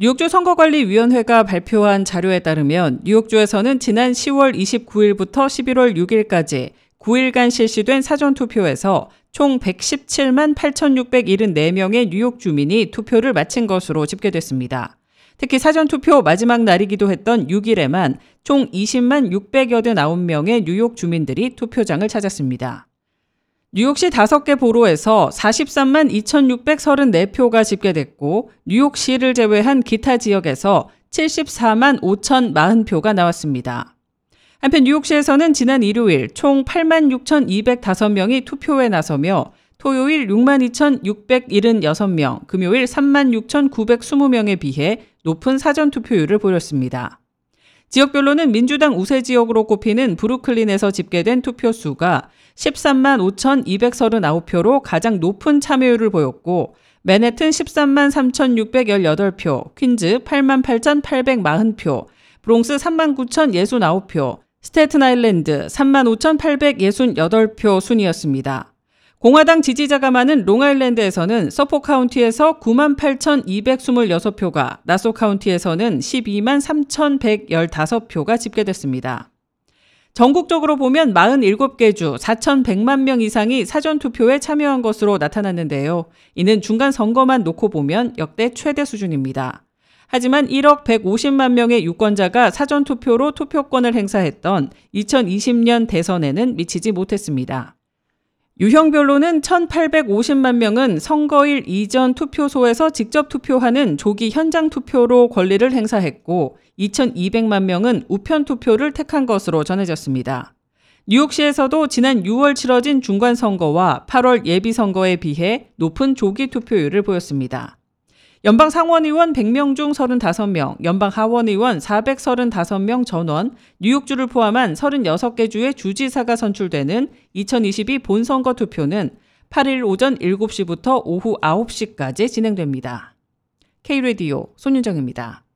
뉴욕주 선거관리위원회가 발표한 자료에 따르면 뉴욕주에서는 지난 10월 29일부터 11월 6일까지 9일간 실시된 사전투표에서 총 117만 8,674명의 뉴욕 주민이 투표를 마친 것으로 집계됐습니다. 특히 사전투표 마지막 날이기도 했던 6일에만 총 20만 689명의 뉴욕 주민들이 투표장을 찾았습니다. 뉴욕시 5개 보로에서 43만 2,634표가 집계됐고 뉴욕시를 제외한 기타 지역에서 74만 5,040표가 나왔습니다. 한편 뉴욕시에서는 지난 일요일 총 8만 6,205명이 투표에 나서며 토요일 6만 2,676명, 금요일 3만 6,920명에 비해 높은 사전 투표율을 보였습니다. 지역별로는 민주당 우세 지역으로 꼽히는 브루클린에서 집계된 투표 수가 13만 5,239표로 가장 높은 참여율을 보였고 맨해튼 13만 3,618표, 퀸즈 8만 8,840표, 브롱스 3만 9,069표, 스테튼 아일랜드 3만 5,868표 순이었습니다. 공화당 지지자가 많은 롱아일랜드에서는 서폭 카운티에서 9만 8,226표가, 나소 카운티에서는 12만 3,115표가 집계됐습니다. 전국적으로 보면 47개 주 4,100만 명 이상이 사전 투표에 참여한 것으로 나타났는데요. 이는 중간 선거만 놓고 보면 역대 최대 수준입니다. 하지만 1억 150만 명의 유권자가 사전 투표로 투표권을 행사했던 2020년 대선에는 미치지 못했습니다. 유형별로는 1,850만 명은 선거일 이전 투표소에서 직접 투표하는 조기 현장 투표로 권리를 행사했고 2,200만 명은 우편 투표를 택한 것으로 전해졌습니다. 뉴욕시에서도 지난 6월 치러진 중간 선거와 8월 예비 선거에 비해 높은 조기 투표율을 보였습니다. 연방 상원의원 100명 중 35명, 연방 하원의원 435명 전원, 뉴욕주를 포함한 36개 주의 주지사가 선출되는 2022 본선거 투표는 8일 오전 7시부터 오후 9시까지 진행됩니다. K-Radio 손윤정입니다.